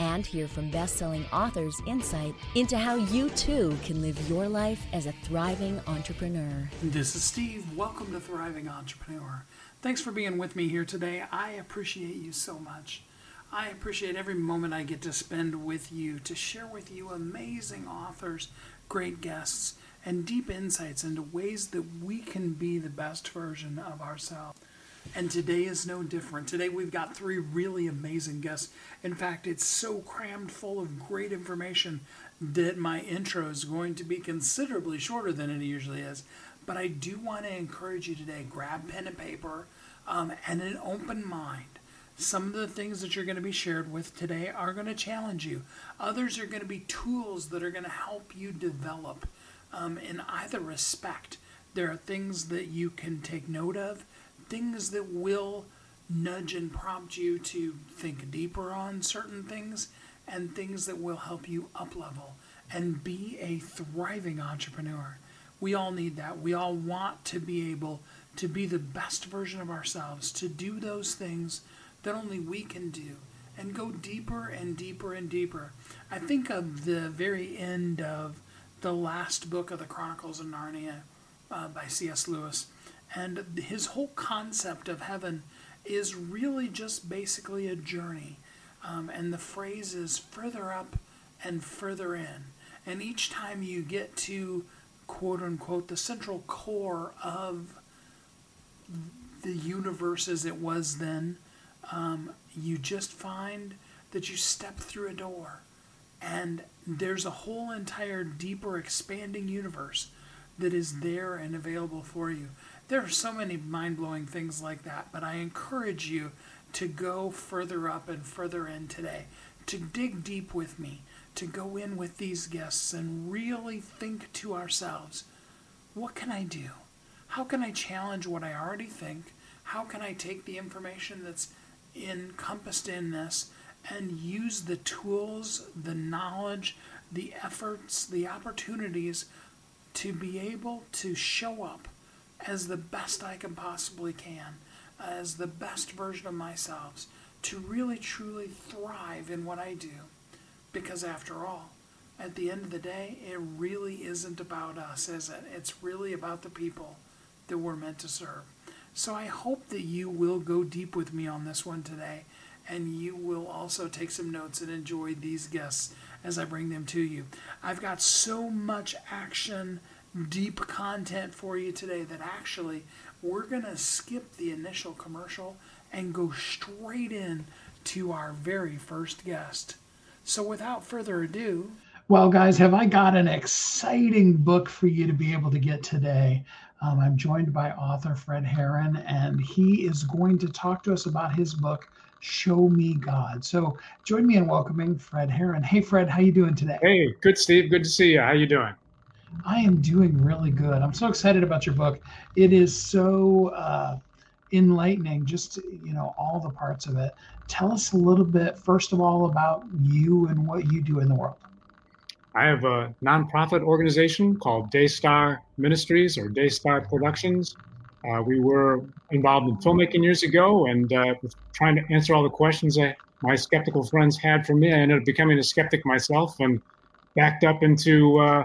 And hear from best selling authors insight into how you too can live your life as a thriving entrepreneur. This is Steve. Welcome to Thriving Entrepreneur. Thanks for being with me here today. I appreciate you so much. I appreciate every moment I get to spend with you to share with you amazing authors, great guests, and deep insights into ways that we can be the best version of ourselves. And today is no different. Today we've got three really amazing guests. In fact, it's so crammed full of great information that my intro is going to be considerably shorter than it usually is. But I do want to encourage you today grab pen and paper um, and an open mind some of the things that you're going to be shared with today are going to challenge you. Others are going to be tools that are going to help you develop um, in either respect. There are things that you can take note of, things that will nudge and prompt you to think deeper on certain things, and things that will help you up level and be a thriving entrepreneur. We all need that. We all want to be able to be the best version of ourselves, to do those things that only we can do and go deeper and deeper and deeper. I think of the very end of the last book of the Chronicles of Narnia uh, by C.S. Lewis, and his whole concept of heaven is really just basically a journey. Um, and the phrase is further up and further in. And each time you get to quote unquote the central core of the universe as it was then, um, you just find that you step through a door and there's a whole entire deeper expanding universe that is there and available for you. There are so many mind blowing things like that, but I encourage you to go further up and further in today, to dig deep with me, to go in with these guests and really think to ourselves what can I do? How can I challenge what I already think? How can I take the information that's encompassed in this and use the tools, the knowledge, the efforts, the opportunities to be able to show up as the best I can possibly can, as the best version of myself, to really truly thrive in what I do. Because after all, at the end of the day, it really isn't about us, is it? It's really about the people that we're meant to serve. So I hope that you will go deep with me on this one today and you will also take some notes and enjoy these guests as I bring them to you. I've got so much action, deep content for you today that actually we're going to skip the initial commercial and go straight in to our very first guest. So without further ado, well, guys, have I got an exciting book for you to be able to get today? Um, I'm joined by author Fred Heeren, and he is going to talk to us about his book, Show Me God. So join me in welcoming Fred Heeren. Hey, Fred, how you doing today? Hey, good, Steve. Good to see you. How you doing? I am doing really good. I'm so excited about your book. It is so uh, enlightening, just you know, all the parts of it. Tell us a little bit, first of all, about you and what you do in the world. I have a nonprofit organization called Daystar Ministries or Daystar Productions. Uh, we were involved in filmmaking years ago and uh, trying to answer all the questions that my skeptical friends had for me. I ended up becoming a skeptic myself and backed up into uh,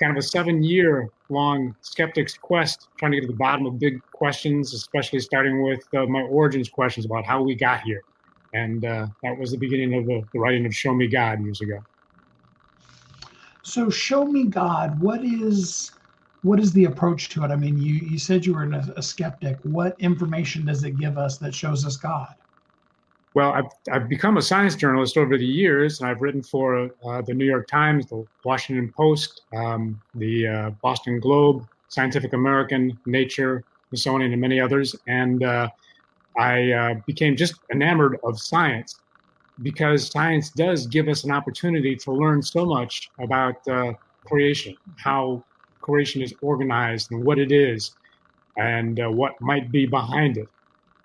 kind of a seven year long skeptic's quest, trying to get to the bottom of big questions, especially starting with uh, my origins questions about how we got here. And uh, that was the beginning of the, the writing of Show Me God years ago. So show me God. What is what is the approach to it? I mean, you you said you were a, a skeptic. What information does it give us that shows us God? Well, I've, I've become a science journalist over the years, and I've written for uh, the New York Times, the Washington Post, um, the uh, Boston Globe, Scientific American, Nature, Smithsonian, and many others. And uh, I uh, became just enamored of science because science does give us an opportunity to learn so much about uh, creation, how creation is organized and what it is, and uh, what might be behind it.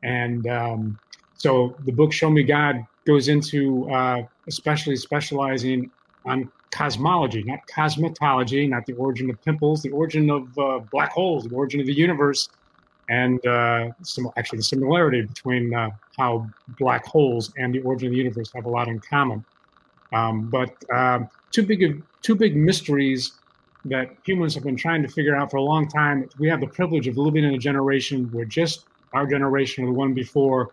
And um, so the book Show Me God goes into uh, especially specializing on cosmology, not cosmetology, not the origin of pimples, the origin of uh, black holes, the origin of the universe, and uh, some, actually the similarity between uh, how black holes and the origin of the universe have a lot in common. Um, but um, two big two big mysteries that humans have been trying to figure out for a long time. We have the privilege of living in a generation where just our generation or the one before,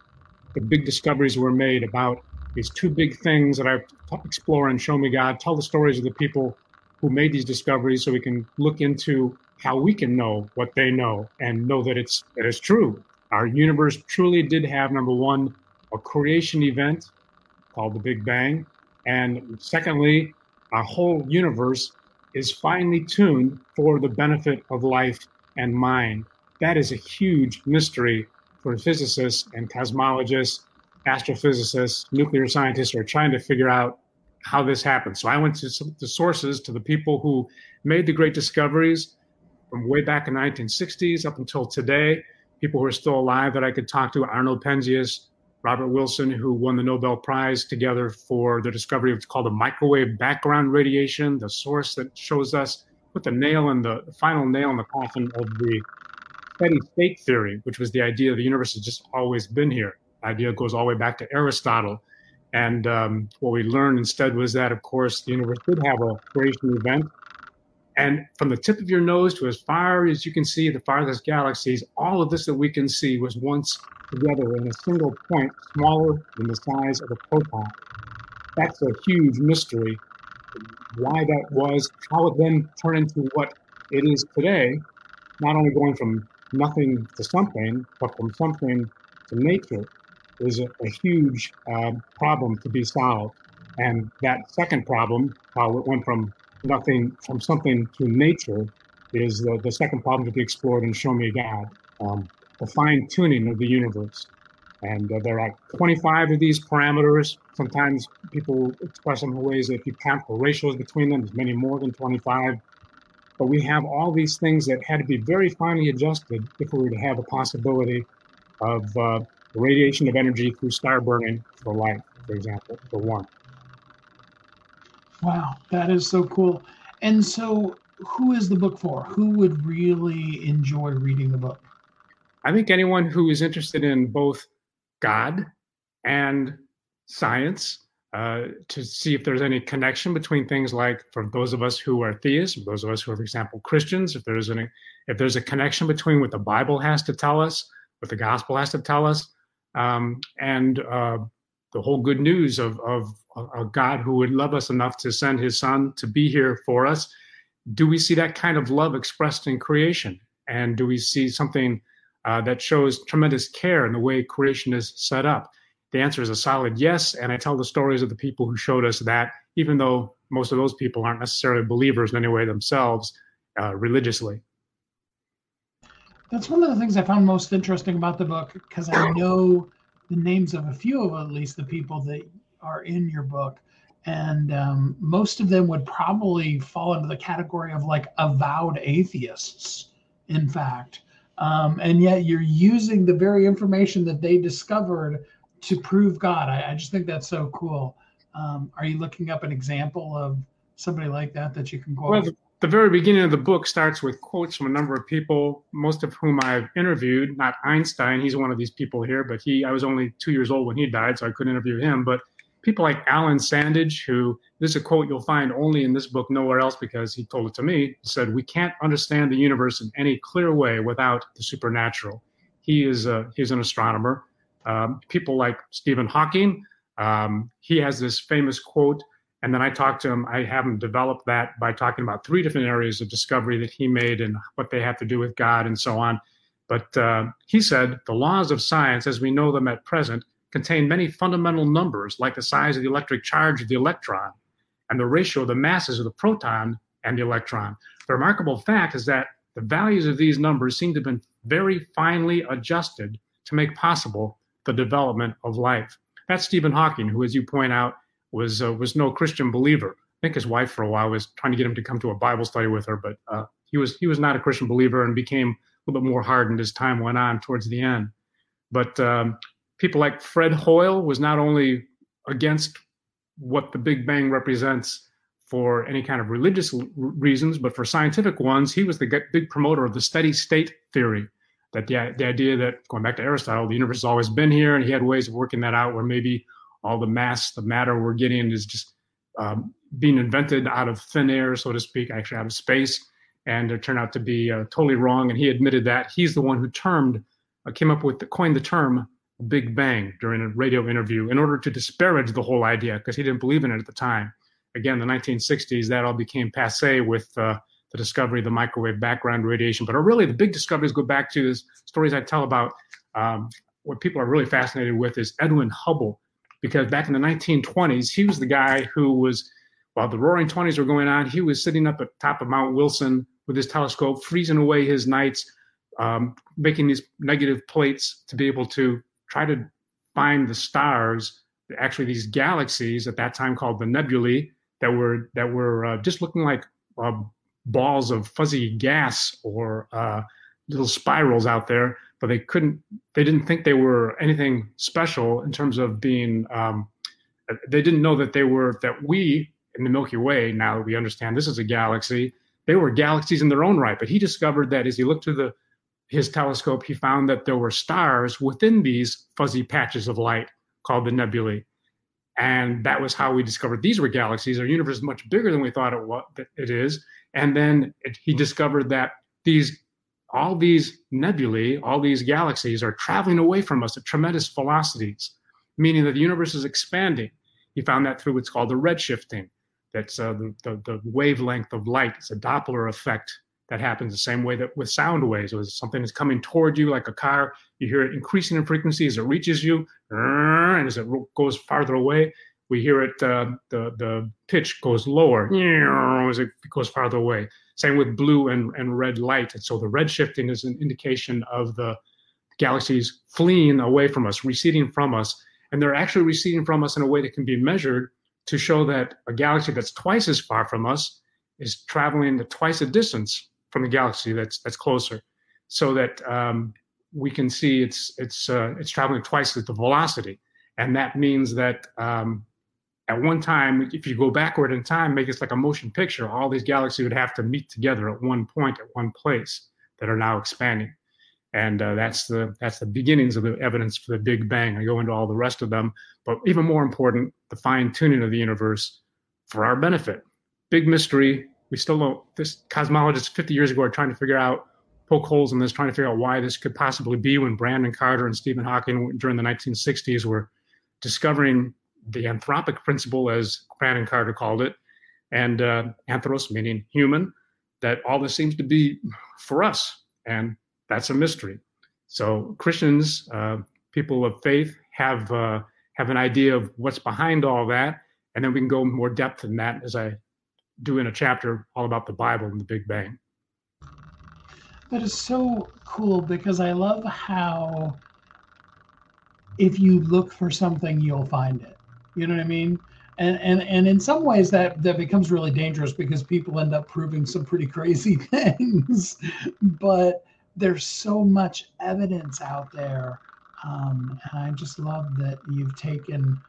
the big discoveries were made about these two big things that I explore and show me God, tell the stories of the people who made these discoveries so we can look into how we can know what they know and know that it's that it's true. Our universe truly did have number one, a creation event called the Big Bang. And secondly, our whole universe is finely tuned for the benefit of life and mind. That is a huge mystery for physicists and cosmologists, astrophysicists, nuclear scientists are trying to figure out how this happened. So I went to the sources, to the people who made the great discoveries from way back in the 1960s up until today. People who are still alive that I could talk to: Arnold Penzias, Robert Wilson, who won the Nobel Prize together for the discovery of what's called the microwave background radiation, the source that shows us put the nail in the, the final nail in the coffin of the steady state theory, which was the idea the universe has just always been here. The idea goes all the way back to Aristotle. And um, what we learned instead was that, of course, the universe did have a creation event. And from the tip of your nose to as far as you can see the farthest galaxies, all of this that we can see was once together in a single point smaller than the size of a proton. That's a huge mystery. Why that was, how it then turned into what it is today, not only going from nothing to something, but from something to nature, is a, a huge uh, problem to be solved. And that second problem, how it went from nothing, from something to nature, is the, the second problem to be explored in Show Me God. Um, the fine tuning of the universe. And uh, there are 25 of these parameters. Sometimes people express them in ways that if you count the ratios between them, there's many more than 25. But we have all these things that had to be very finely adjusted if we were to have a possibility of uh, radiation of energy through star burning for life, for example, for one. Wow, that is so cool. And so, who is the book for? Who would really enjoy reading the book? I think anyone who is interested in both God and science uh, to see if there's any connection between things like for those of us who are theists, those of us who are, for example, Christians, if there's any, if there's a connection between what the Bible has to tell us, what the gospel has to tell us, um, and uh, the whole good news of, of a God who would love us enough to send His Son to be here for us. Do we see that kind of love expressed in creation? And do we see something uh, that shows tremendous care in the way creation is set up? The answer is a solid yes. And I tell the stories of the people who showed us that, even though most of those people aren't necessarily believers in any way themselves uh, religiously. That's one of the things I found most interesting about the book because I know the names of a few of at least the people that are in your book. And um, most of them would probably fall into the category of like avowed atheists, in fact. Um, and yet you're using the very information that they discovered to prove God. I, I just think that's so cool. Um, are you looking up an example of somebody like that that you can quote? Well, the, the, very beginning of the book starts with quotes from a number of people, most of whom I've interviewed. Not Einstein, he's one of these people here, but he I was only two years old when he died, so I couldn't interview him. But people like Alan Sandage, who this is a quote you'll find only in this book, nowhere else, because he told it to me. Said, "We can't understand the universe in any clear way without the supernatural." He is a, he's an astronomer. Um, people like Stephen Hawking, um, he has this famous quote, and then I talked to him. I have him develop that by talking about three different areas of discovery that he made and what they have to do with God and so on. But uh, he said the laws of science, as we know them at present, contain many fundamental numbers like the size of the electric charge of the electron and the ratio of the masses of the proton and the electron. The remarkable fact is that the values of these numbers seem to have been very finely adjusted to make possible the development of life. That's Stephen Hawking, who, as you point out, was uh, was no Christian believer. I think his wife for a while was trying to get him to come to a Bible study with her, but uh, he was he was not a Christian believer and became a little bit more hardened as time went on towards the end. But um, people like Fred Hoyle was not only against what the Big Bang represents for any kind of religious reasons, but for scientific ones, he was the big promoter of the steady state theory. That the, the idea that going back to Aristotle, the universe has always been here, and he had ways of working that out where maybe all the mass, the matter we're getting is just um, being invented out of thin air, so to speak, actually out of space. And it turned out to be uh, totally wrong. And he admitted that. He's the one who termed, uh, came up with, the, coined the term Big Bang during a radio interview in order to disparage the whole idea because he didn't believe in it at the time. Again, the 1960s, that all became passe with uh, the discovery of the microwave background radiation. But really, the big discoveries go back to the stories I tell about um, what people are really fascinated with is Edwin Hubble, because back in the 1920s, he was the guy who was, while the roaring 20s were going on, he was sitting up at top of Mount Wilson with his telescope, freezing away his nights, um, making these negative plates to be able to try to find the stars, actually these galaxies at that time called the nebulae that were that were uh, just looking like uh, balls of fuzzy gas or uh, little spirals out there, but they couldn't. They didn't think they were anything special in terms of being. Um, they didn't know that they were that we in the Milky Way. Now that we understand this is a galaxy, they were galaxies in their own right. But he discovered that as he looked through the his telescope, he found that there were stars within these fuzzy patches of light called the nebulae. And that was how we discovered these were galaxies. Our universe is much bigger than we thought it was. It is. And then it, he discovered that these, all these nebulae, all these galaxies are traveling away from us at tremendous velocities, meaning that the universe is expanding. He found that through what's called the redshifting. That's uh, the, the, the wavelength of light. It's a Doppler effect that happens the same way that with sound waves. When something is coming toward you like a car, you hear it increasing in frequency as it reaches you, and as it goes farther away, we hear it. Uh, the the pitch goes lower as it goes farther away. Same with blue and, and red light. And so the red shifting is an indication of the galaxies fleeing away from us, receding from us, and they're actually receding from us in a way that can be measured to show that a galaxy that's twice as far from us is traveling the twice the distance from the galaxy that's that's closer, so that um, we can see it's it's uh, it's traveling twice the velocity, and that means that um, at one time, if you go backward in time, make it like a motion picture, all these galaxies would have to meet together at one point at one place that are now expanding, and uh, that's the that's the beginnings of the evidence for the Big Bang. I go into all the rest of them, but even more important, the fine tuning of the universe for our benefit. Big mystery, we still don't. This cosmologists 50 years ago are trying to figure out, poke holes in this, trying to figure out why this could possibly be. When Brandon Carter and Stephen Hawking during the 1960s were discovering the anthropic principle, as Brandon Carter called it, and uh, anthros meaning human, that all this seems to be for us, and that's a mystery. So Christians, uh, people of faith, have uh, have an idea of what's behind all that, and then we can go more depth in that as I do in a chapter all about the Bible and the Big Bang. That is so cool because I love how if you look for something, you'll find it. You know what I mean? And and and in some ways that that becomes really dangerous because people end up proving some pretty crazy things. but there's so much evidence out there, um, and I just love that you've taken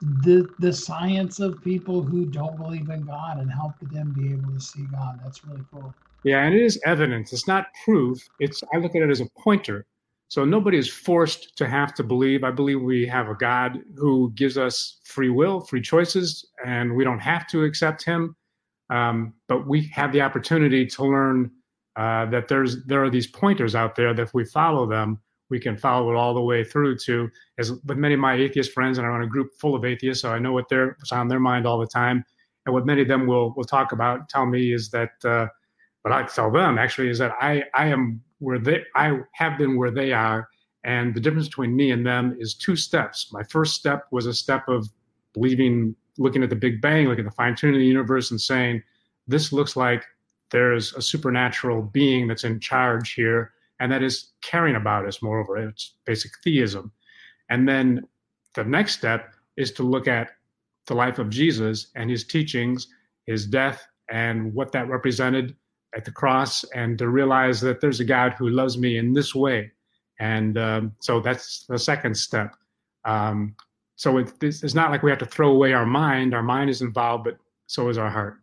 the the science of people who don't believe in God and help them be able to see God. That's really cool. Yeah, and it is evidence. It's not proof. It's I look at it as a pointer. So nobody is forced to have to believe. I believe we have a God who gives us free will, free choices, and we don't have to accept Him. Um, but we have the opportunity to learn uh, that there's there are these pointers out there that if we follow them, we can follow it all the way through to as with many of my atheist friends and i run a group full of atheists so i know what they're what's on their mind all the time and what many of them will will talk about tell me is that uh, what i tell them actually is that i i am where they i have been where they are and the difference between me and them is two steps my first step was a step of believing looking at the big bang looking at the fine-tuning of the universe and saying this looks like there's a supernatural being that's in charge here and that is caring about us, moreover. It's basic theism. And then the next step is to look at the life of Jesus and his teachings, his death, and what that represented at the cross, and to realize that there's a God who loves me in this way. And um, so that's the second step. Um, so it, it's not like we have to throw away our mind. Our mind is involved, but so is our heart.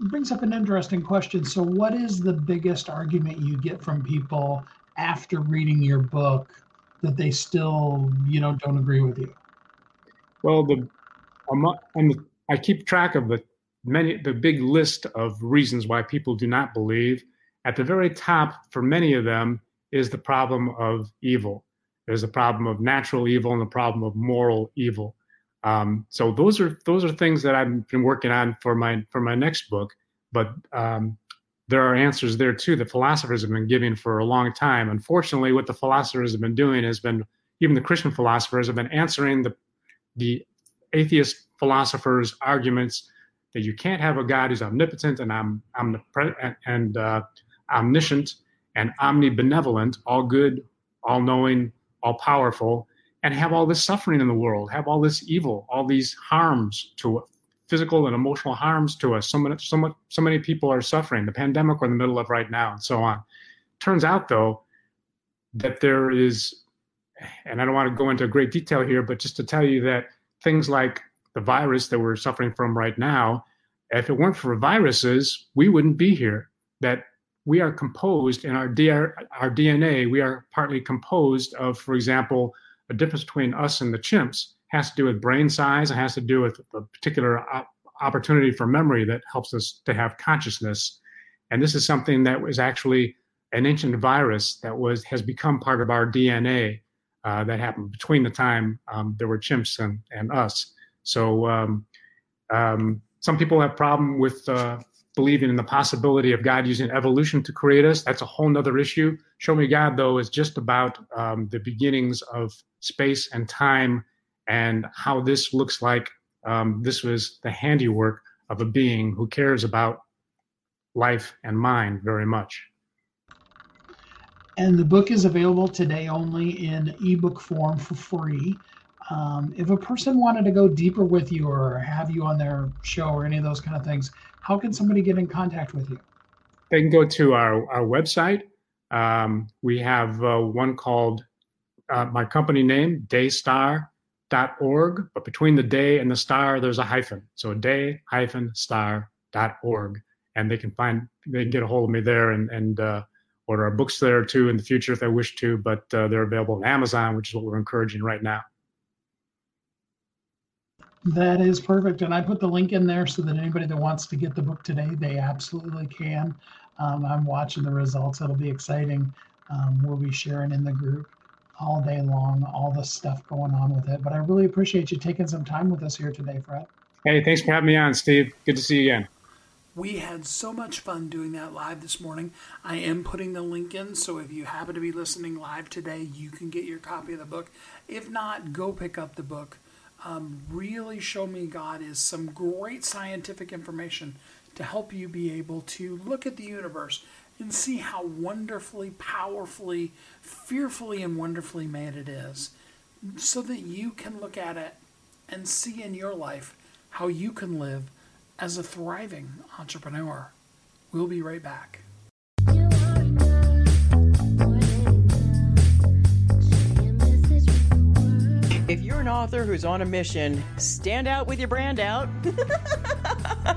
It brings up an interesting question. So, what is the biggest argument you get from people after reading your book that they still, you know, don't agree with you? Well, the I'm, I keep track of the many the big list of reasons why people do not believe. At the very top, for many of them, is the problem of evil. There's a problem of natural evil and the problem of moral evil. Um, so those are those are things that I've been working on for my for my next book. But um, there are answers there too that philosophers have been giving for a long time. Unfortunately, what the philosophers have been doing has been even the Christian philosophers have been answering the the atheist philosophers' arguments that you can't have a God who's omnipotent and om, omnipre- and uh, omniscient and omnibenevolent, all good, all knowing, all powerful, and have all this suffering in the world, have all this evil, all these harms to physical and emotional harms to us. So many, so, much, so many people are suffering. The pandemic we're in the middle of right now, and so on. Turns out, though, that there is, and I don't want to go into great detail here, but just to tell you that things like the virus that we're suffering from right now, if it weren't for viruses, we wouldn't be here. That we are composed in our, our DNA, we are partly composed of, for example, a difference between us and the chimps has to do with brain size. It has to do with the particular opportunity for memory that helps us to have consciousness. And this is something that was actually an ancient virus that was has become part of our DNA uh, that happened between the time um, there were chimps and, and us. So um, um, some people have problem with uh, believing in the possibility of God using evolution to create us. That's a whole nother issue. Show Me God, though, is just about um, the beginnings of space and time and how this looks like um, this was the handiwork of a being who cares about life and mind very much. And the book is available today only in ebook form for free. Um, if a person wanted to go deeper with you or have you on their show or any of those kind of things, how can somebody get in contact with you? They can go to our, our website. Um, we have uh, one called uh, my company name, daystar.org, but between the day and the star, there's a hyphen. So day hyphen star.org. And they can find, they can get a hold of me there and, and uh, order our books there too in the future if they wish to, but uh, they're available on Amazon, which is what we're encouraging right now. That is perfect. And I put the link in there so that anybody that wants to get the book today, they absolutely can. Um, I'm watching the results. It'll be exciting. Um, we'll be sharing in the group all day long, all the stuff going on with it. But I really appreciate you taking some time with us here today, Fred. Hey, thanks for having me on, Steve. Good to see you again. We had so much fun doing that live this morning. I am putting the link in, so if you happen to be listening live today, you can get your copy of the book. If not, go pick up the book um, really show me God is some great scientific information to help you be able to look at the universe and see how wonderfully, powerfully, fearfully, and wonderfully made it is, so that you can look at it and see in your life how you can live as a thriving entrepreneur. We'll be right back. Author who's on a mission, stand out with your brand out.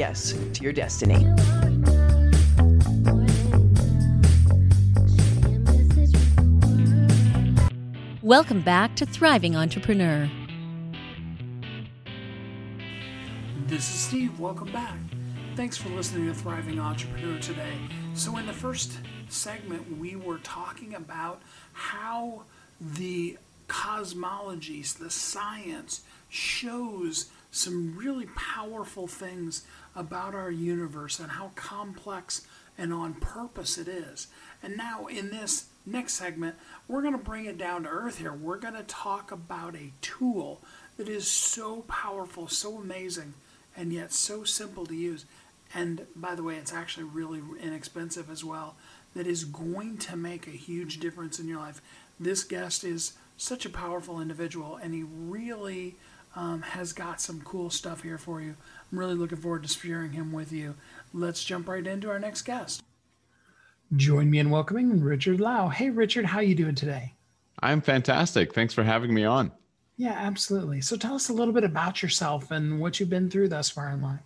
to your destiny. Welcome back to Thriving Entrepreneur. This is Steve. Welcome back. Thanks for listening to Thriving Entrepreneur today. So, in the first segment, we were talking about how the cosmologies, the science, shows some really powerful things about our universe and how complex and on purpose it is. And now, in this next segment, we're going to bring it down to earth here. We're going to talk about a tool that is so powerful, so amazing, and yet so simple to use. And by the way, it's actually really inexpensive as well. That is going to make a huge difference in your life. This guest is such a powerful individual, and he really um, has got some cool stuff here for you. I'm really looking forward to sharing him with you. Let's jump right into our next guest. Join me in welcoming Richard Lau. Hey, Richard, how you doing today? I'm fantastic. Thanks for having me on. Yeah, absolutely. So tell us a little bit about yourself and what you've been through thus far in life.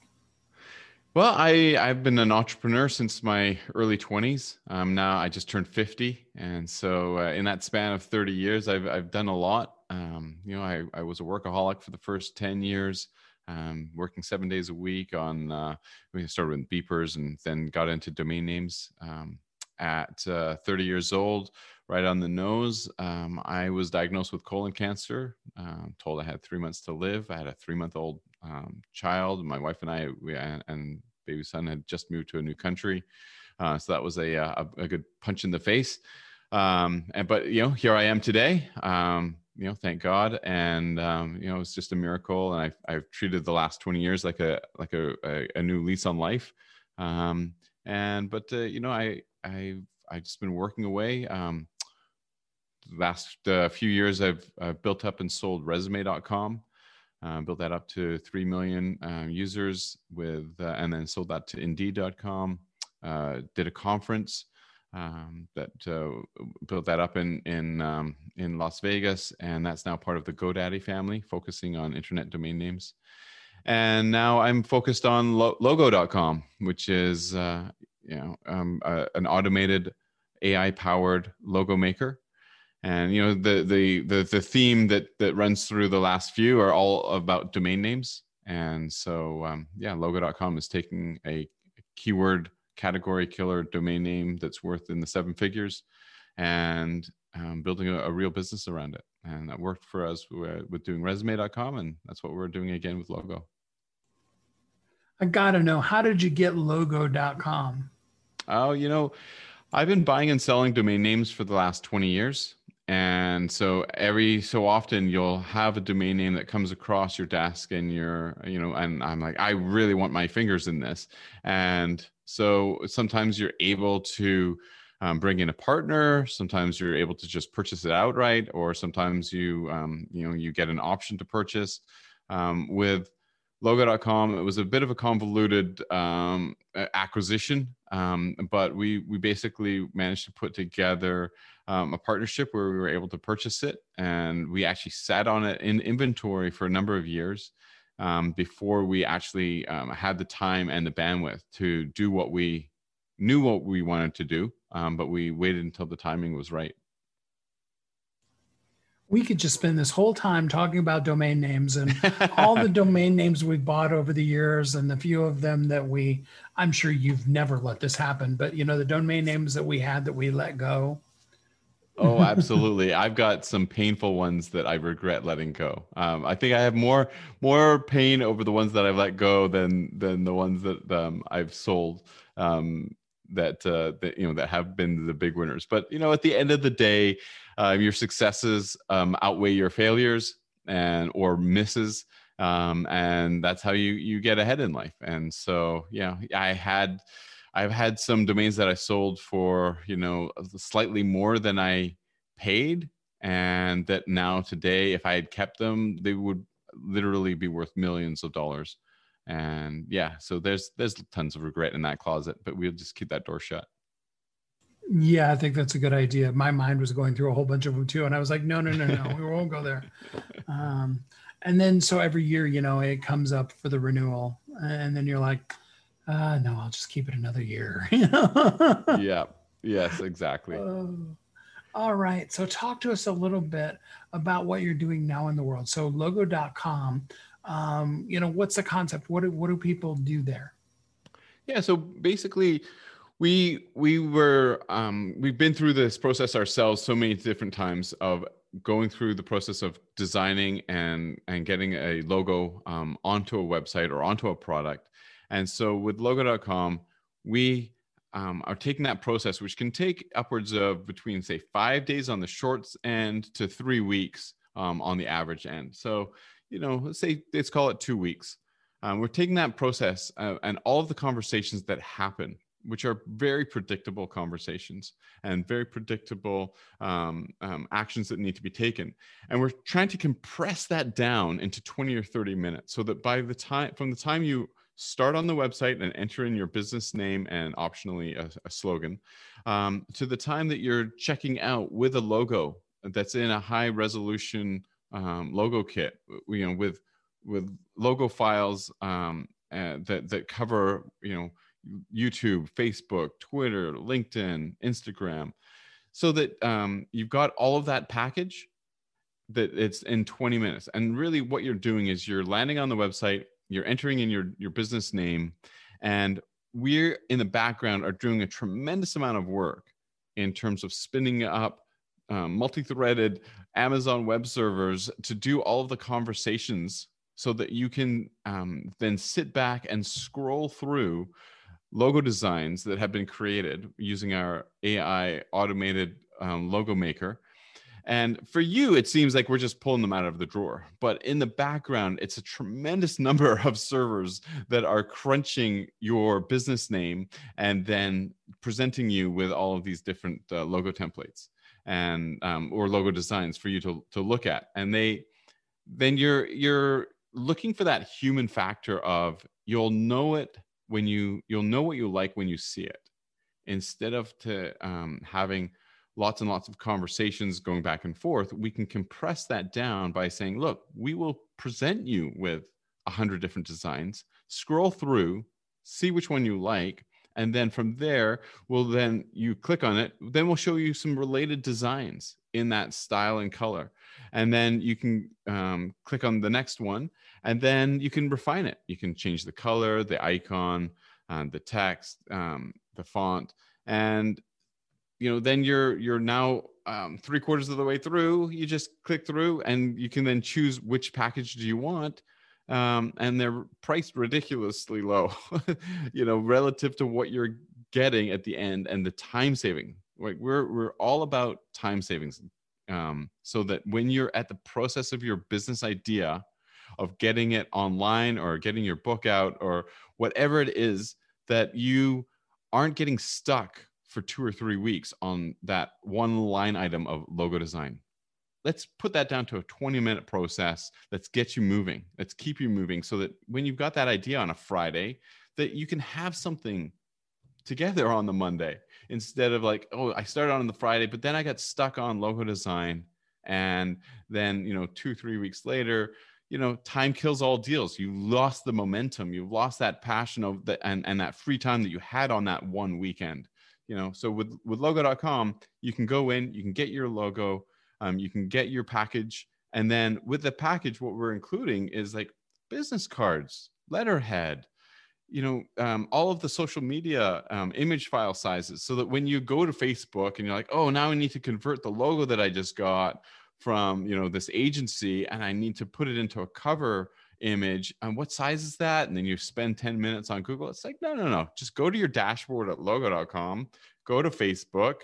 Well, I, I've been an entrepreneur since my early 20s. Um, now I just turned 50. And so uh, in that span of 30 years, I've, I've done a lot. Um, you know, I, I was a workaholic for the first 10 years, um, working seven days a week on, uh, we started with beepers and then got into domain names. Um, at uh, 30 years old, right on the nose, um, I was diagnosed with colon cancer, um, told I had three months to live. I had a three month old um, child. My wife and I, we, and baby son had just moved to a new country. Uh, so that was a, uh, a, a, good punch in the face. Um, and, but, you know, here I am today. Um, you know, thank God. And, um, you know, it's just a miracle. And I've, I've treated the last 20 years like a, like a, a, a new lease on life. Um, and, but, uh, you know, I, I, I've just been working away. Um, last uh, few years, I've, built up and sold resume.com. Uh, built that up to 3 million um, users with, uh, and then sold that to indeed.com. Uh, did a conference um, that uh, built that up in in um, in Las Vegas, and that's now part of the GoDaddy family, focusing on internet domain names. And now I'm focused on lo- Logo.com, which is uh, you know um, an automated AI powered logo maker and you know the the the the theme that that runs through the last few are all about domain names and so um, yeah logo.com is taking a keyword category killer domain name that's worth in the seven figures and um, building a, a, real business around it. And that worked for us with, with doing resume.com and that's what we're doing again with logo. I gotta know how did you get logo.com oh you know i've been buying and selling domain names for the last 20 years and so every so often you'll have a domain name that comes across your desk and you're you know and i'm like i really want my fingers in this. And so sometimes you're able to um, bring in a partner sometimes you're able to just purchase it outright or sometimes you um, you know you get an option to purchase. Um, with logo.com it was a bit of a convoluted um, acquisition um, but we we basically managed to put together um, a partnership where we were able to purchase it, and we actually sat on it in inventory for a number of years um, before we actually um, had the time and the bandwidth to do what we knew what we wanted to do, um, but we waited until the timing was right we could just spend this whole time talking about domain names and all the domain names we've bought over the years and the few of them that we i'm sure you've never let this happen but you know the domain names that we had that we let go. Oh absolutely. I've got some painful ones that i regret letting go. Um, i think i have more more pain over the ones that i've let go than than the ones that um, i've sold um, that uh, that you know that have been the big winners. But you know at the end of the day uh, your successes um, outweigh your failures and or misses um, and that's how you you get ahead in life. And so, yeah, I had I've had some domains that I sold for you know slightly more than I paid, and that now today, if I had kept them, they would literally be worth millions of dollars. And yeah, so there's there's tons of regret in that closet, but we'll just keep that door shut. Yeah, I think that's a good idea. My mind was going through a whole bunch of them too, and I was like, no, no, no, no, we won't go there. Um, and then so every year, you know, it comes up for the renewal, and then you're like, uh, no, I'll just keep it another year. yeah. Yes, exactly. Uh, all right. So talk to us a little bit about what you're doing now in the world. So logo.com, um, you know, what's the concept? What do, what do people do there? Yeah. So basically we we were um, we've been through this process ourselves so many different times of going through the process of designing and and getting a logo um, onto a website or onto a product. And so with logo.com we um, are taking that process which can take upwards of between say five days on the short end to three weeks um, on the average end. So you know let's say let's call it two weeks. Um, we're taking that process uh, and all of the conversations that happen which are very predictable conversations and very predictable um, um, actions that need to be taken. And we're trying to compress that down into 20 or 30 minutes so that by the time, from the time you start on the website and enter in your business name and optionally a, a slogan, um, to the time that you're checking out with a logo that's in a high resolution um, logo kit, you know, with with logo files um, uh, that that cover, you know YouTube, Facebook, Twitter, LinkedIn, Instagram, so that um, you've got all of that package that it's in 20 minutes. And really, what you're doing is you're landing on the website, you're entering in your, your business name, and we're in the background are doing a tremendous amount of work in terms of spinning up um, multi-threaded Amazon web servers to do all of the conversations so that you can um, then sit back and scroll through logo designs that have been created using our AI automated um, logo maker. And for you, it seems like we're just pulling them out of the drawer. But in the background, it's a tremendous number of servers that are crunching your business name and then presenting you with all of these different uh, logo templates and um, or logo designs for you to, to look at. And they then you're you're looking for that human factor of you'll know it when you you'll know what you like when you see it. Instead of to um, having lots and lots of conversations going back and forth we can compress that down by saying look we will present you with a hundred different designs scroll through see which one you like and then from there we'll then you click on it then we'll show you some related designs in that style and color. And then you can um, click on the next one and then you can refine it. You can change the color, the icon, uh, the text, um, the font, and you know then you're you're now um, three quarters of the way through. You just click through, and you can then choose which package do you want. Um, and they're priced ridiculously low, you know, relative to what you're getting at the end and the time saving. Like we're we're all about time savings, um, so that when you're at the process of your business idea, of getting it online or getting your book out or whatever it is that you aren't getting stuck for two or three weeks on that one line item of logo design. Let's put that down to a 20 minute process. Let's get you moving. Let's keep you moving so that when you've got that idea on a Friday, that you can have something together on the Monday instead of like, oh, I started on the Friday, but then I got stuck on logo design. And then, you know, two, three weeks later, you know time kills all deals. You lost the momentum. You've lost that passion of the and, and that free time that you had on that one weekend you know? So with with logo.com you can go in you can get your logo um, you can get your package. And then with the package what we're including is like business cards letterhead you know um, all of the social media um, image file sizes. So that when you go to facebook and you're like oh now i need to convert the logo that i just got from you know this agency and i need to put it into a cover image and what size is that? And then you spend 10 minutes on google. It's like no no no. Just go to your dashboard at logo.com go to facebook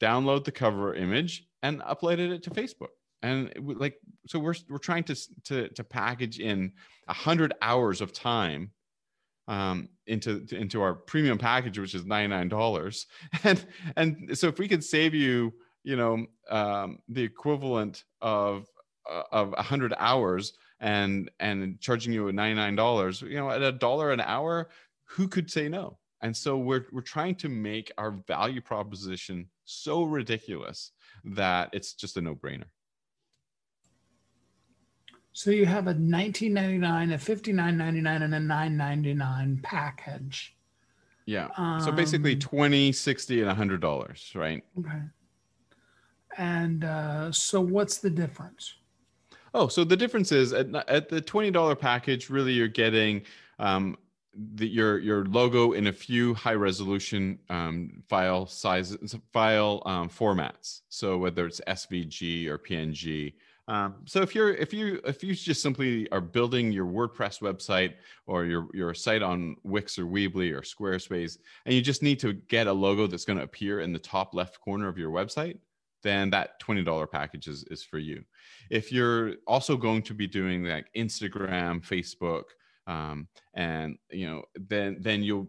download the cover image and upload it to facebook. And like so we're we're trying to to to package in a hundred hours of time um, into into our premium package, which is ninety nine dollars, and and so if we could save you, you know, um, the equivalent of uh, of a hundred hours and and charging you ninety nine dollars, you know, at a dollar an hour, who could say no? And so we're we're trying to make our value proposition so ridiculous that it's just a no brainer. So you have a 19.99, a 59.99, and a 9.99 package. Yeah. Um, so basically um, 20, 60, and hundred dollars, right? Okay. And uh, so what's the difference? Oh, so the difference is at, at the $20 package, really you're getting um, the, your your logo in a few high resolution um, file sizes, file um, formats. So whether it's SVG or PNG, um, so if you're if you if you just simply are building your WordPress website or your your site on Wix or Weebly or Squarespace, and you just need to get a logo that's going to appear in the top left corner of your website, then that twenty dollar package is is for you. If you're also going to be doing like Instagram, Facebook, um, and you know then then you'll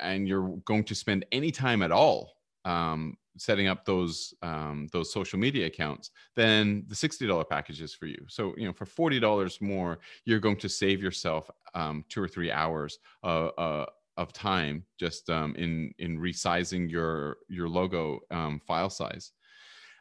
and you're going to spend any time at all um, setting up those um, those social media accounts, then the sixty dollar package is for you. So you know for forty dollars more, you're going to save yourself um, two or three hours uh, uh, of time just um, in in resizing your your logo um, file size.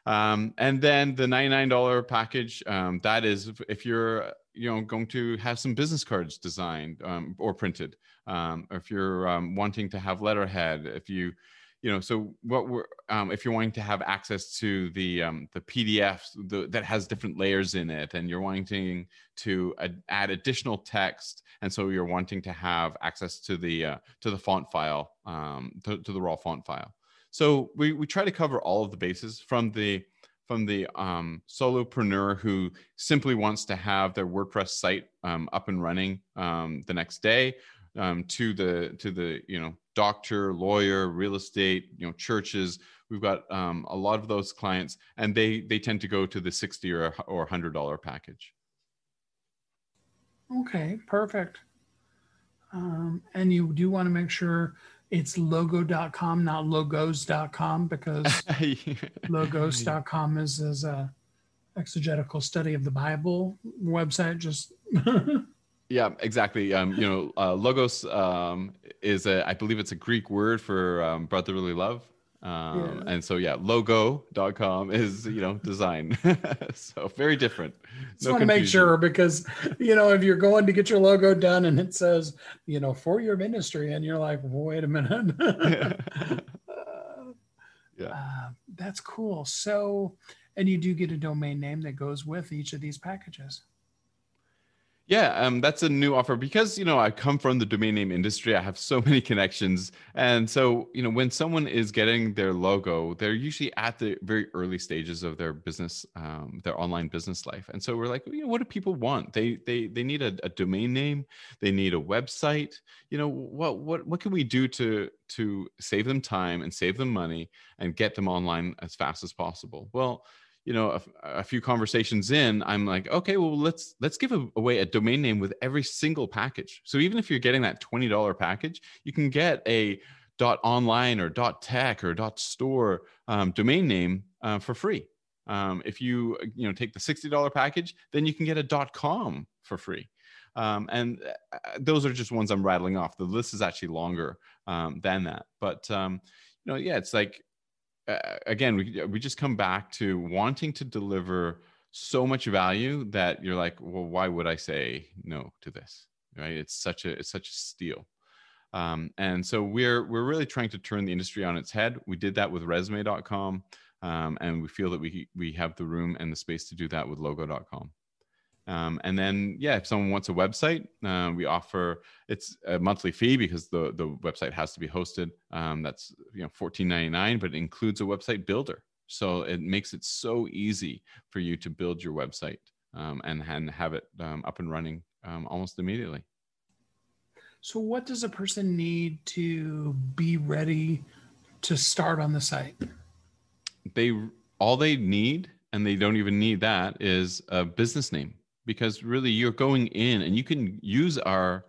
Um, and then the $99 package, um, that is if you're you know going to have some business cards designed um, or printed, um, or if you're um, wanting to have letterhead, if you you know so what we're um, if you're wanting to have access to the um, the pdf the, that has different layers in it and you're wanting to add, add additional text and so you're wanting to have access to the uh, to the font file um, to, to, the raw font file so we, we try to cover all of the bases from the from the um, solopreneur who simply wants to have their WordPress site um, up and running um, the next day, um, to the to the you know doctor, lawyer, real estate, you know, churches. We've got um, a lot of those clients, and they they tend to go to the sixty or or hundred dollar package. Okay, perfect. Um, and you do want to make sure it's logo.com, not logos.com, because logos.com is, is a exegetical study of the Bible website. Just Yeah, exactly. Um, you know, uh, logos um, is a, I believe it's a Greek word for um, brotherly love. Um, yeah. And so, yeah, logo.com is, you know, design. so very different. Just no want to make sure because, you know, if you're going to get your logo done and it says, you know, for your ministry, and you're like, wait a minute. yeah. Uh, that's cool. So, and you do get a domain name that goes with each of these packages. Yeah, um, that's a new offer because you know I come from the domain name industry. I have so many connections, and so you know when someone is getting their logo, they're usually at the very early stages of their business, um, their online business life. And so we're like, you know, what do people want? They they they need a, a domain name, they need a website. You know, what what what can we do to to save them time and save them money and get them online as fast as possible? Well you know a, a, few conversations in i'm like okay well let's let's give away a domain name with every single package. So even if you're getting that $20 package you can get a dot online or dot tech or dot store um, domain name uh, for free. Um, if you you know take the $60 package then you can get a dot com for free. Um, and uh, those are just ones i'm rattling off. The list is actually longer um, than that. But um, you know yeah it's like again, we, we just come back to wanting to deliver so much value that you're like, well, why would I say no to this? Right? It's such a it's such a steal. Um, and so we're we're really trying to turn the industry on its head. We did that with resume.com, um, and we feel that we we have the room and the space to do that with logo.com. Um, and then, yeah, if someone wants a website, uh, we offer it's a monthly fee because the the website has to be hosted. Um, that's you know fourteen ninety nine, but it includes a website builder, so it makes it so easy for you to build your website um, and and have it um, up and running um, almost immediately. So, what does a person need to be ready to start on the site? They all they need and they don't even need that, is a business name because really you're going in and you can use our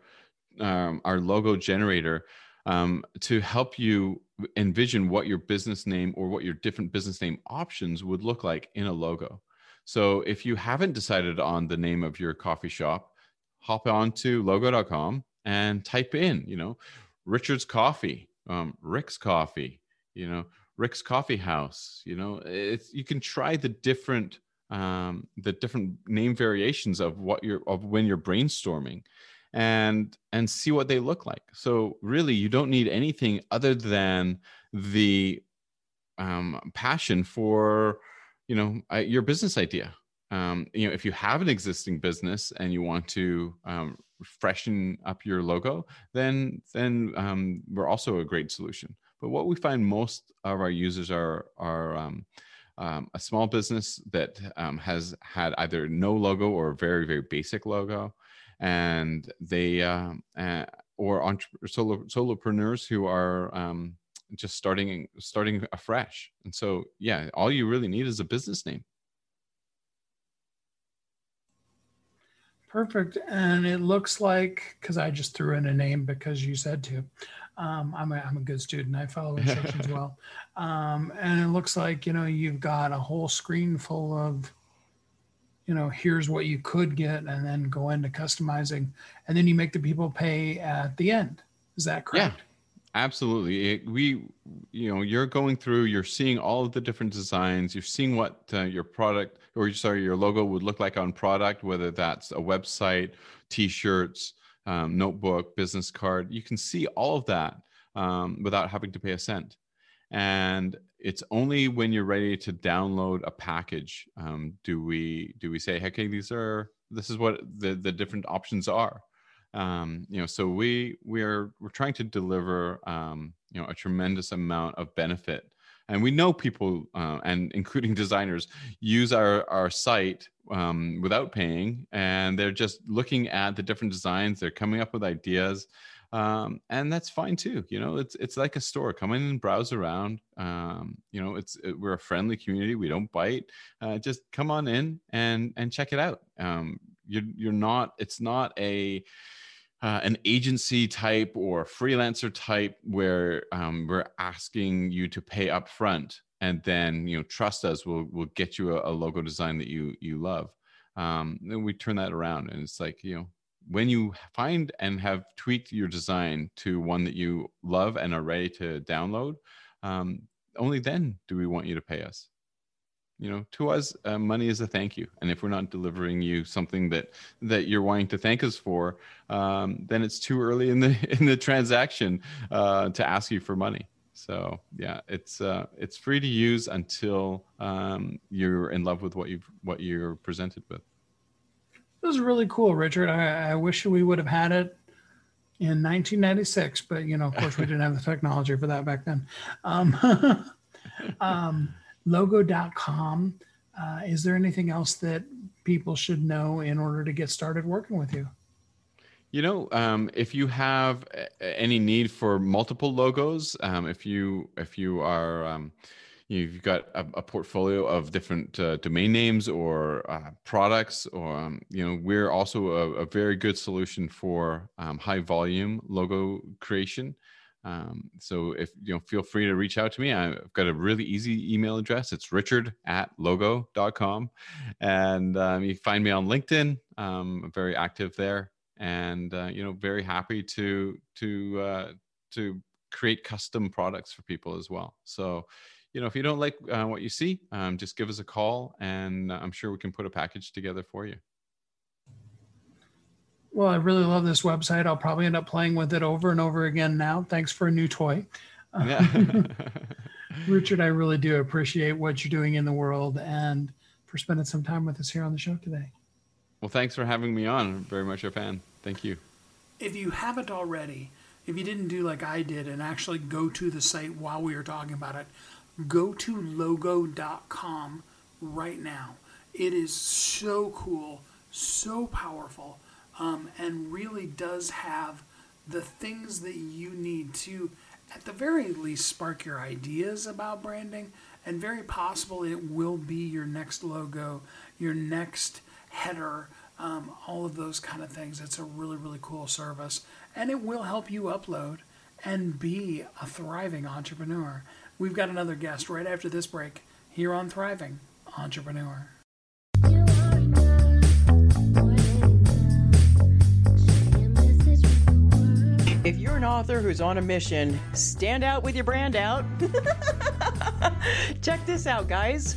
um, our logo generator um, to help you envision what your business name or what your different business name options would look like in a logo. So if you haven't decided on the name of your coffee shop, hop on to logo.com and type in, you know, Richard's Coffee, um, Rick's Coffee, you know, Rick's Coffee House. You know, it's you can try the different um, the different name variations of what you're of when you're brainstorming and and see what they look like. So really you don't need anything other than the um, passion for you know uh, your business idea. Um, you know if you have an existing business and you want to um, freshen up your logo then then um, we're also a great solution. But what we find most of our users are are um, um, a small business that um, has had either no logo or a very very basic logo, and they uh, uh, or entre- solo solopreneurs who are um, just starting starting afresh. And so, yeah, all you really need is a business name. Perfect. And it looks like, because I just threw in a name because you said to, um, I'm, a, I'm a good student. I follow instructions well. Um, and it looks like, you know, you've got a whole screen full of, you know, here's what you could get, and then go into customizing. And then you make the people pay at the end. Is that correct? Yeah, absolutely. It, we, you know, you're going through, you're seeing all of the different designs, you're seeing what uh, your product, or sorry, your logo would look like on product, whether that's a website, t shirts, um, notebook, business card. You can see all of that um, without having to pay a cent. And it's only when you're ready to download a package um, do we do we say, hey, okay, these are this is what the the different options are. Um, you know, so we we are we're trying to deliver um, you know a tremendous amount of benefit and we know people uh, and including designers use our our site um, without paying and they're just looking at the different designs they're coming up with ideas um, and that's fine too you know it's it's like a store come in and browse around um, you know it's it, we're a friendly community we don't bite uh, just come on in and and check it out um, you're you're not it's not a uh, an agency type or freelancer type where um, we're asking you to pay up front and then you know trust us we'll we'll get you a, a logo design that you you love. Um, then we turn that around and it's like you know when you find and have tweaked your design to one that you love and are ready to download um, only then do we want you to pay us. You know to us uh, money is a thank you and if we're not delivering you something that that you're wanting to thank us for um, then it's too early in the in the transaction uh, to ask you for money so yeah it's uh, it's free to use until um, you're in love with what you what you're presented with it was really cool richard I, I wish we would have had it in 1996 but you know of course we didn't have the technology for that back then um, um, logo.com. Uh, is there anything else that people should know in order to get started working with you? You know, um, if you have any need for multiple logos, um, if you if you are um, you've got a, a, portfolio of different uh, domain names or uh, products, or um, you know, we're also a, a very good solution for um, high volume logo creation. Um, so if you know, feel free to reach out to me. I've got a really easy email address. It's richard at logo.com. And you find me on LinkedIn. I'm very active there and, uh, you know, very happy to, to, uh, to create custom products for people as well. So, you know, if you don't like uh, what you see, um, just give us a call and I'm sure we can put a package together for you. Well, I really love this website. I'll probably end up playing with it over and over again now. Thanks for a new toy. Yeah. Richard, I really do appreciate what you're doing in the world and for spending some time with us here on the show today. Well, thanks for having me on. I'm very much a fan. Thank you. If you haven't already, if you didn't do like I did and actually go to the site while we were talking about it, go to logo.com right now. It is so cool, so powerful um, and really does have the things that you need to at the very least spark your ideas about branding and very possible it will be your next logo your next header um, all of those kind of things it's a really really cool service and it will help you upload and be a thriving entrepreneur we've got another guest right after this break here on thriving entrepreneur If you're an author who's on a mission, stand out with your brand out. Check this out, guys.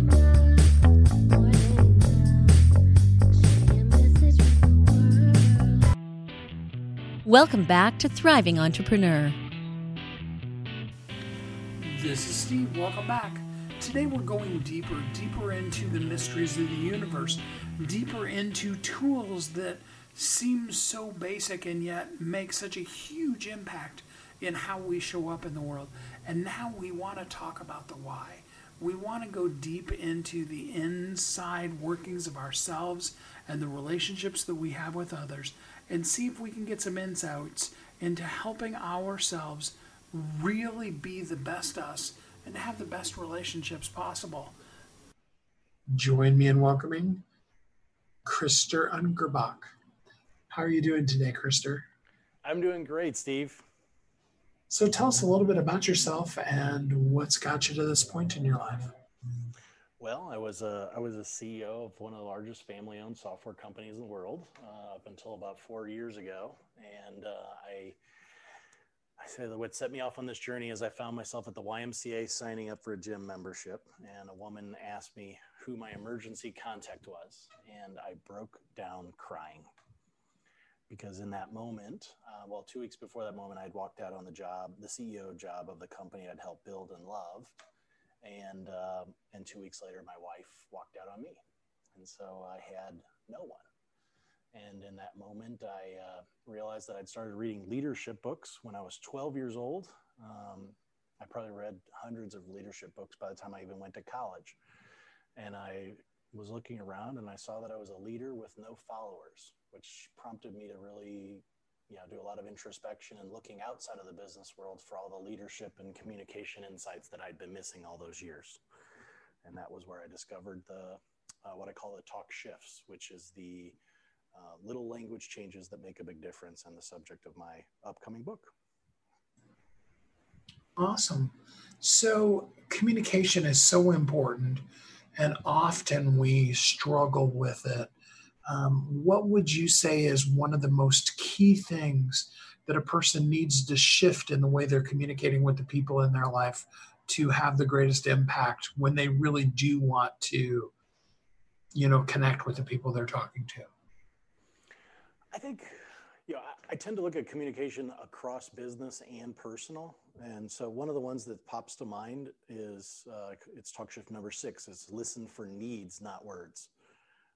Welcome back to Thriving Entrepreneur. This is Steve. Welcome back. Today we're going deeper, deeper into the mysteries of the universe, deeper into tools that seem so basic and yet make such a huge impact in how we show up in the world. And now we want to talk about the why. We want to go deep into the inside workings of ourselves and the relationships that we have with others and see if we can get some insights into helping ourselves really be the best us and have the best relationships possible. Join me in welcoming Krister Ungerböck. How are you doing today, Krister? I'm doing great, Steve. So tell us a little bit about yourself and what's got you to this point in your life. Well, I was a I was a CEO of one of the largest family-owned software companies in the world uh, up until about four years ago, and uh, I I say that what set me off on this journey is I found myself at the YMCA signing up for a gym membership, and a woman asked me who my emergency contact was, and I broke down crying because in that moment, uh, well, two weeks before that moment, I'd walked out on the job, the CEO job of the company I'd helped build and love, and uh, and two weeks later, my wife walked out on me, and so I had no one. And in that moment, I uh, realized that I'd started reading leadership books when I was 12 years old. Um, I probably read hundreds of leadership books by the time I even went to college. And I was looking around and I saw that I was a leader with no followers, which prompted me to really you know, do a lot of introspection and looking outside of the business world for all the leadership and communication insights that I'd been missing all those years. And that was where I discovered the uh, what I call the talk shifts, which is the uh, little language changes that make a big difference and the subject of my upcoming book. Awesome. So communication is so important and often we struggle with it. Um, what would you say is one of the most key things that a person needs to shift in the way they're communicating with the people in their life to have the greatest impact when they really do want to, you know, connect with the people they're talking to? I think you know, I, I, tend to look at communication across business and personal. And so one of the ones that pops to mind is uh, it's talk shift number six. It's listen for needs, not words,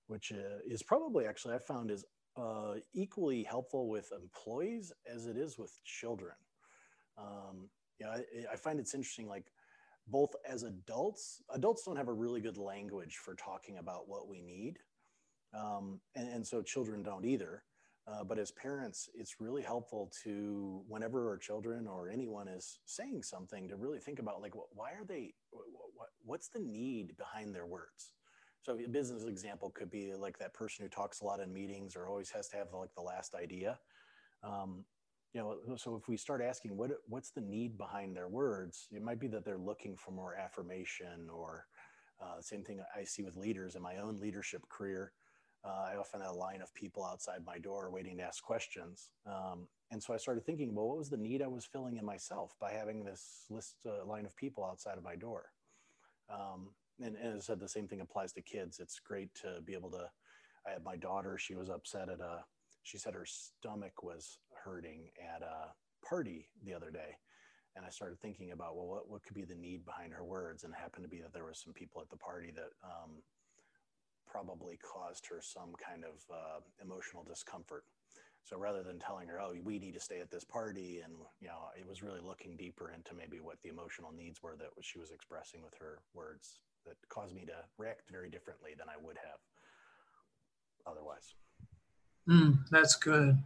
which uh, is probably actually I found is uh, equally helpful with employees as it is with children. Um, yeah, I, I find it's interesting. Like both as adults, adults don't have a really good language for talking about what we need. Um, and, and so children don't either. Uh, but as parents, it's really helpful to, whenever our children or anyone is saying something, to really think about like, why are they, what's the need behind their words? So a business example could be like that person who talks a lot in meetings or always has to have like the last idea. Um, you know, so if we start asking what what's the need behind their words, it might be that they're looking for more affirmation or uh, same thing I see with leaders in my own leadership career. Uh, I often had a line of people outside my door waiting to ask questions. Um, and so I started thinking, well, what was the need I was filling in myself by having this list uh, line of people outside of my door? Um, and, and, as I said, the same thing applies to kids. It's great to be able to. I had my daughter; she was upset at a. She said her stomach was hurting at a party the other day, and I started thinking about well, what what could be the need behind her words, and it happened to be that there was some people at the party that um, probably caused her some kind of uh, emotional discomfort. So rather than telling her, "Oh, we need to stay at this party," and you know, it was really looking deeper into maybe what the emotional needs were that she was expressing with her words that caused me to react very differently than I would have otherwise. Mm, that's good.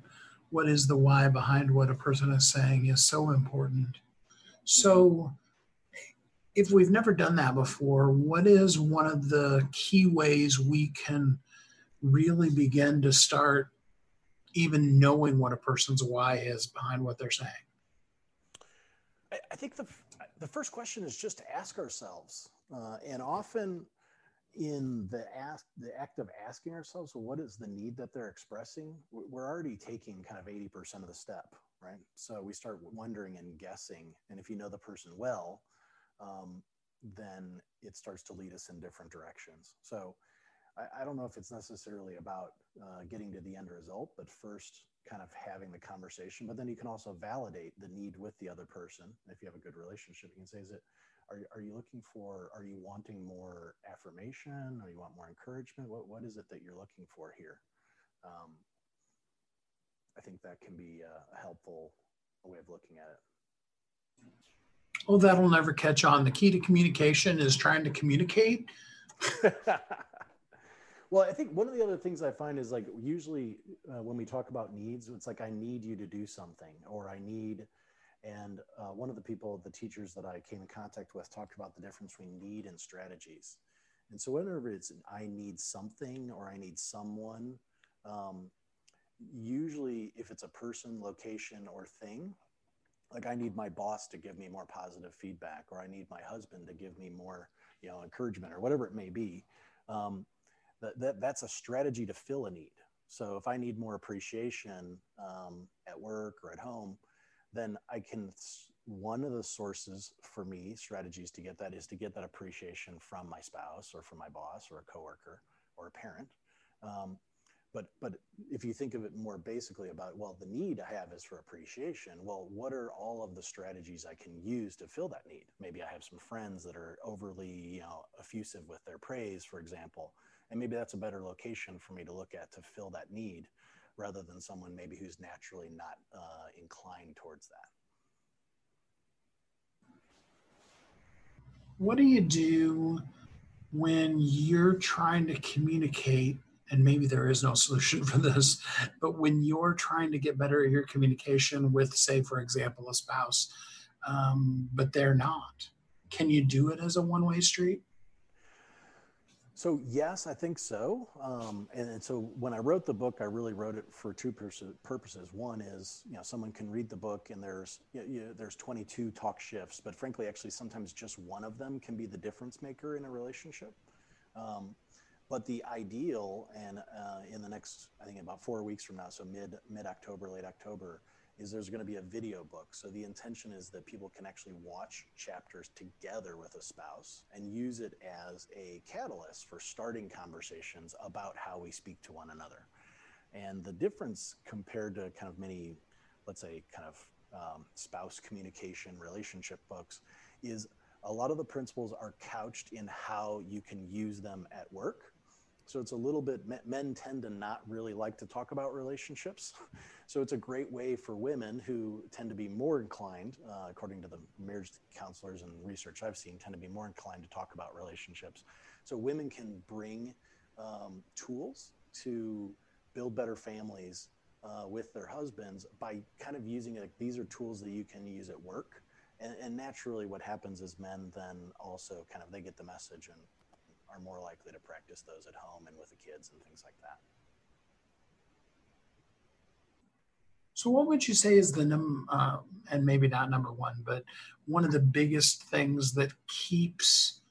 What is the why behind what a person is saying is so important. So, if we've never done that before, what is one of the key ways we can really begin to start even knowing what a person's why is behind what they're saying? I think the the first question is just to ask ourselves, uh, and often in the ask the act of asking ourselves, well, what is the need that they're expressing? We're already taking kind of eighty percent of the step, right? So we start wondering and guessing, and if you know the person well, um, then it starts to lead us in different directions. So I, I don't know if it's necessarily about uh, getting to the end result, but first kind of having the conversation. But then you can also validate the need with the other person. If you have a good relationship, you can say, is it, are, are you looking for, are you wanting more affirmation or you want more encouragement? What, what is it that you're looking for here? Um, I think that can be a helpful way of looking at it. Oh, that'll never catch on. The key to communication is trying to communicate. well, I think one of the other things I find is like usually uh, when we talk about needs, it's like I need you to do something, or I need. And uh, one of the people, the teachers that I came in contact with, talked about the difference between need and strategies. And so, whenever it's I need something or I need someone, um, usually if it's a person, location, or thing, like I need my boss to give me more positive feedback, or I need my husband to give me more, you know, encouragement, or whatever it may be. Um, that, that that's a strategy to fill a need. So if I need more appreciation um, at work or at home, then I can. One of the sources for me strategies to get that is to get that appreciation from my spouse or from my boss or a coworker or a parent. Um, but but if you think of it more basically about well the need i have is for appreciation well what are all of the strategies i can use to fill that need? Maybe i have some friends that are overly you know effusive with their praise for example and maybe that's a better location for me to look at to fill that need rather than someone maybe who's naturally not uh, inclined towards that. What do you do when you're trying to communicate and maybe there is no solution for this, but when you're trying to get better at your communication with, say, for example, a spouse, um, but they're not, can you do it as a one way street? So yes, I think so. Um, and, and, so when I wrote the book, I really wrote it for two purposes. One is, you know, someone can read the book and there's you know, there's 22 talk shifts, but frankly, actually, sometimes just one of them can be the difference maker in a relationship. Um, but the ideal, and uh, in the next, I think about four weeks from now, so mid mid October, late October, is there's going to be a video book. So the intention is that people can actually watch chapters together with a spouse and use it as a catalyst for starting conversations about how we speak to one another. And the difference compared to kind of many, let's say, kind of um, spouse communication relationship books is a lot of the principles are couched in how you can use them at work so it's a little bit, men tend to not really like to talk about relationships. So it's a great way for women who tend to be more inclined, uh, according to the marriage counselors and research I've seen, tend to be more inclined to talk about relationships. So women can bring um, tools to build better families uh, with their husbands by kind of using. Like, these are tools that you can use at work. And, and naturally, what happens is men then also kind of they get the message and are more likely to practice those at home and with the kids and things like that. So, what would you say is the num uh, and maybe not number one, but one of the biggest things that keeps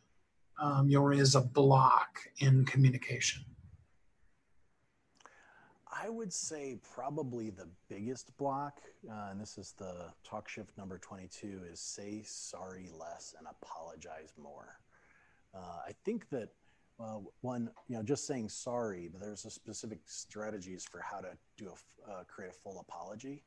um, your is a block in communication? I would say probably the biggest block, uh, and this is the talk shift number 22, is say sorry less and apologize more. Uh, I think that uh, one, you know, just saying sorry, but there's a specific strategies for how to do a uh, create a full apology.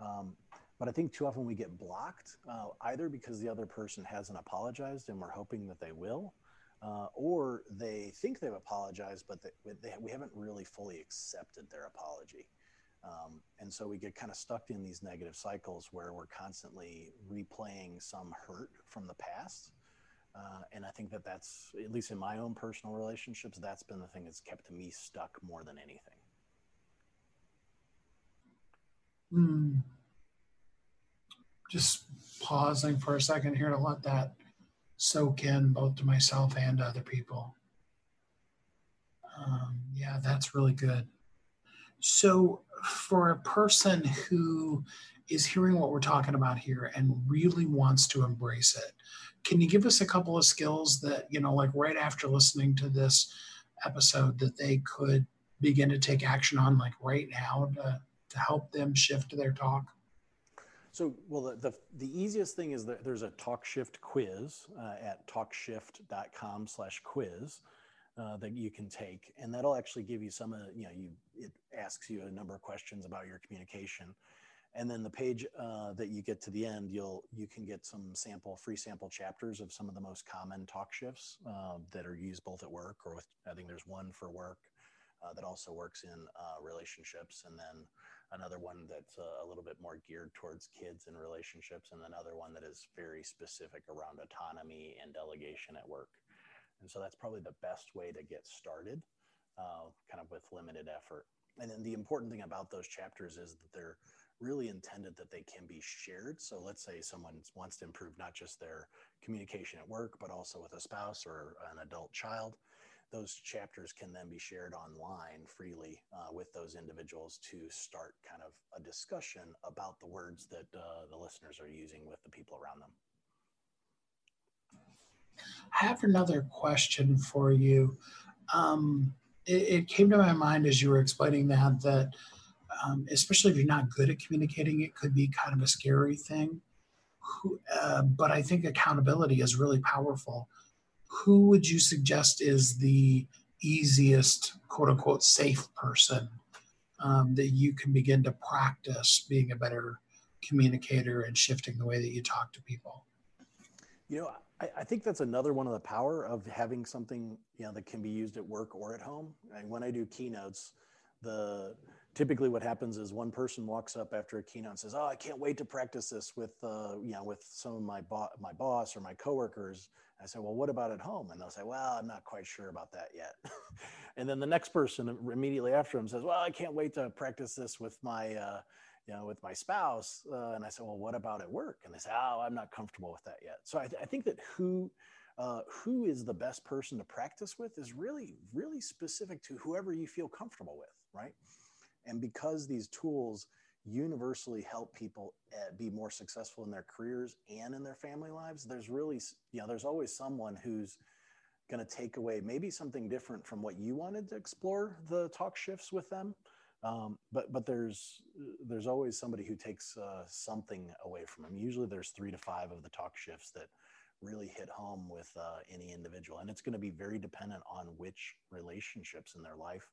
Um, but I think too often we get blocked uh, either because the other person hasn't apologized and we're hoping that they will, uh, or they think they've apologized, but they, they, we haven't really fully accepted their apology. Um, and so we get kind of stuck in these negative cycles where we're constantly replaying some hurt from the past uh, and I think that that's, at least in my own personal relationships, that's been the thing that's kept me stuck more than anything. Hmm. Just pausing for a second here to let that soak in both to myself and to other people. Um, yeah, that's really good. So, for a person who is hearing what we're talking about here and really wants to embrace it, can you give us a couple of skills that you know like right after listening to this episode that they could begin to take action on like right now to, to help them shift their talk? So well the, the, the easiest thing is that there's a talk shift quiz uh, at talkshift.com slash quiz uh, that you can take. And that'll actually give you some of you know you it asks you a number of questions about your communication and then the page uh, that you get to the end you'll you can get some sample free sample chapters of some of the most common talk shifts uh, that are used both at work or with i think there's one for work uh, that also works in uh, relationships and then another one that's uh, a little bit more geared towards kids and relationships and another one that is very specific around autonomy and delegation at work. And so that's probably the best way to get started uh, kind of with limited effort. And then the important thing about those chapters is that they're really intended that they can be shared. So let's say someone wants to improve not just their communication at work, but also with a spouse or an adult child. Those chapters can then be shared online freely uh, with those individuals to start kind of a discussion about the words that uh, the listeners are using with the people around them. I have another question for you. Um, it, it, came to my mind as you were explaining that that um, especially if you're not good at communicating, it could be kind of a scary thing. Who, uh, but I think accountability is really powerful. Who would you suggest is the easiest, quote unquote, safe person um, that you can begin to practice being a better communicator and shifting the way that you talk to people? You know, I, I, think that's another one of the power of having something you know that can be used at work or at home. And when I do keynotes, the typically what happens is one person walks up after a keynote and says, "Oh, I can't wait to practice this with uh, you know with some of my bo- my boss or my coworkers." I say, "Well, what about at home?" And they'll say, "Well, I'm not quite sure about that yet." and then the next person immediately after him says, "Well, I can't wait to practice this with my uh, you know with my spouse." Uh, and I say, "Well, what about at work?" And they say, "Oh, I'm not comfortable with that yet." So I, th- I think that who uh, who is the best person to practice with is really really specific to whoever you feel comfortable with, right? And because these tools universally help people eh, be more successful in their careers and in their family lives, there's really, you know, there's always someone who's going to take away maybe something different from what you wanted to explore the talk shifts with them. Um, but but there's there's always somebody who takes uh, something away from them. Usually there's three to five of the talk shifts that really hit home with uh, any individual, and it's going to be very dependent on which relationships in their life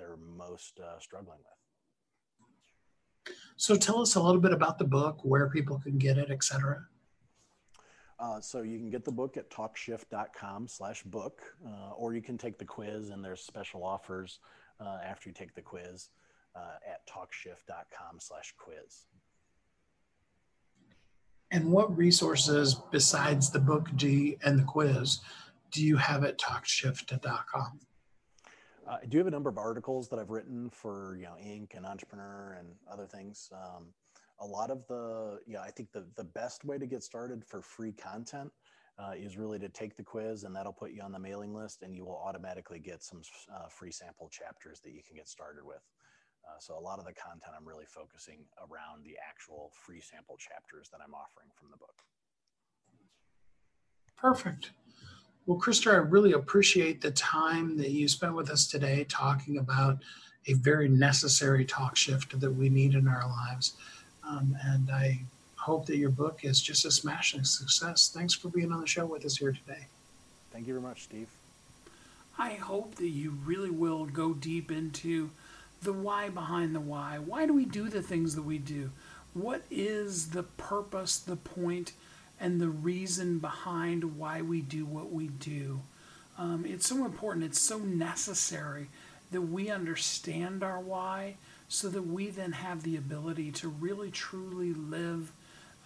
they're most uh, struggling with. So tell us a little bit about the book, where people can get it, etc. Uh, so you can get the book at talkshift.com slash book, uh, or you can take the quiz and there's special offers uh, after you take the quiz uh, at talkshift.com slash quiz. And what resources besides the book G and the quiz do you have at talkshift.com? Uh, I do have a number of articles that I've written for you know Inc. and Entrepreneur and other things. Um, a lot of the yeah, I think the the best way to get started for free content uh, is really to take the quiz, and that'll put you on the mailing list, and you will automatically get some uh, free sample chapters that you can get started with. Uh, so a lot of the content I'm really focusing around the actual free sample chapters that I'm offering from the book. Perfect. Well, Krister, I really appreciate the time that you spent with us today talking about a very necessary talk shift that we need in our lives. Um, and I hope that your book is just a smashing success. Thanks for being on the show with us here today. Thank you very much, Steve. I hope that you really will go deep into the why behind the why. Why do we do the things that we do? What is the purpose, the point, and the reason behind why we do what we do? Um, it's so important, it's so necessary that we understand our why so that we then have the ability to really truly live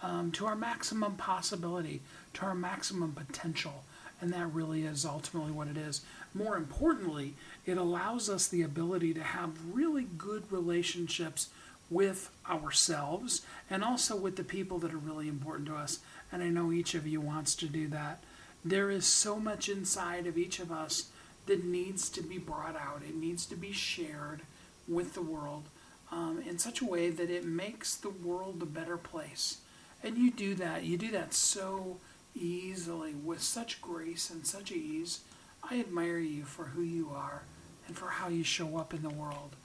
um, to our maximum possibility, to our maximum potential. And that really is ultimately what it is. More importantly, it allows us the ability to have really good relationships with ourselves and also with the people that are really important to us. And I know each of you wants to do that. There is so much inside of each of us that needs to be brought out, it needs to be shared with the world um, in such a way that it makes the world a better place. And you do that. You do that so easily with such grace and such ease. I admire you for who you are and for how you show up in the world.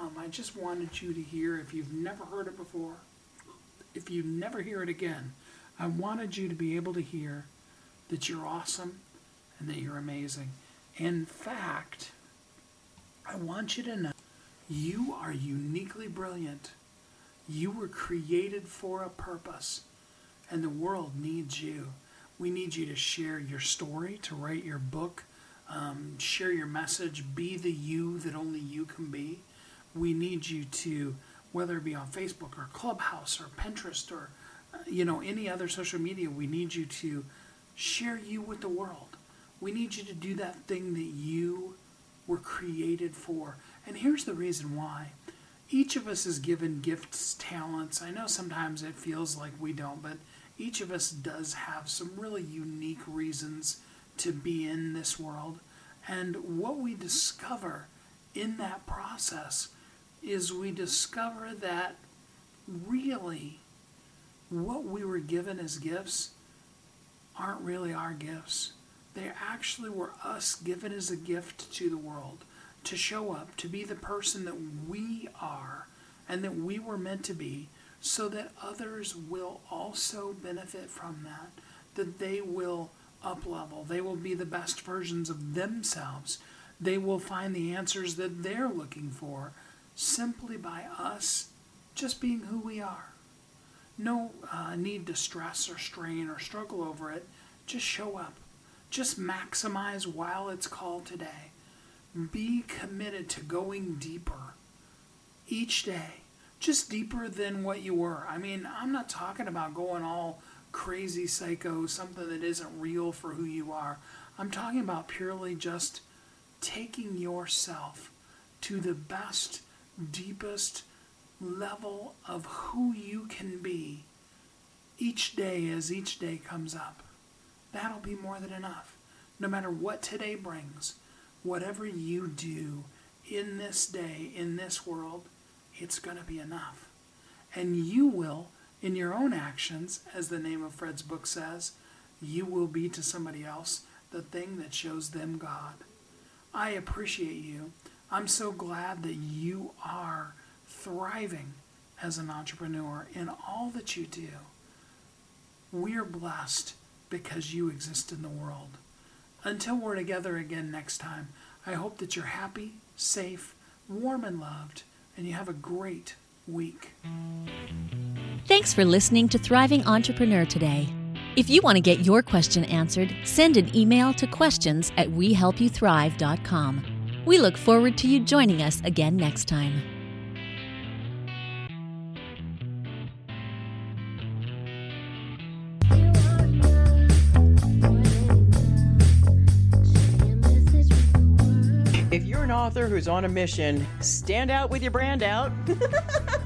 Um, I just wanted you to hear, if you've never heard it before, if you never hear it again, I wanted you to be able to hear that you're awesome and that you're amazing. In fact, I want you to know you are uniquely brilliant. You were created for a purpose, and the world needs you. We need you to share your story, to write your book, um, share your message, be the you that only you can be. We need you to, whether it be on Facebook or Clubhouse or Pinterest or you know any other social media, we need you to share you with the world. We need you to do that thing that you were created for. And here's the reason why. Each of us is given gifts, talents. I know sometimes it feels like we don't, but each of us does have some really unique reasons to be in this world. And what we discover in that process is we discover that really what we were given as gifts aren't really our gifts. They actually were us given as a gift to the world to show up, to be the person that we are and that we were meant to be, so that others will also benefit from that, that they will up level, they will be the best versions of themselves, they will find the answers that they're looking for simply by us just being who we are. No uh, need to stress or strain or struggle over it. Just show up. Just maximize while it's called today be committed to going deeper each day, just deeper than what you were. I mean, I'm not talking about going all crazy psycho, something that isn't real for who you are. I'm talking about purely just taking yourself to the best, deepest level of who you can be each day as each day comes up. That'll be more than enough. No matter what today brings, whatever you do in this day, in this world, it's going to be enough. And you will, in your own actions, as the name of Fred's book says, you will be to somebody else the thing that shows them God. I appreciate you. I'm so glad that you are thriving as an entrepreneur in all that you do. We're blessed because you exist in the world. Until we're together again next time, I hope that you're happy, safe, warm, and loved, and you have a great week. Thanks for listening to Thriving Entrepreneur today. If you want to get your question answered, send an email to questions at wehelpyouthrive.com. We look forward to you joining us again next time. Author who's on a mission, stand out with your brand out.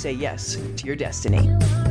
say yes to your destiny.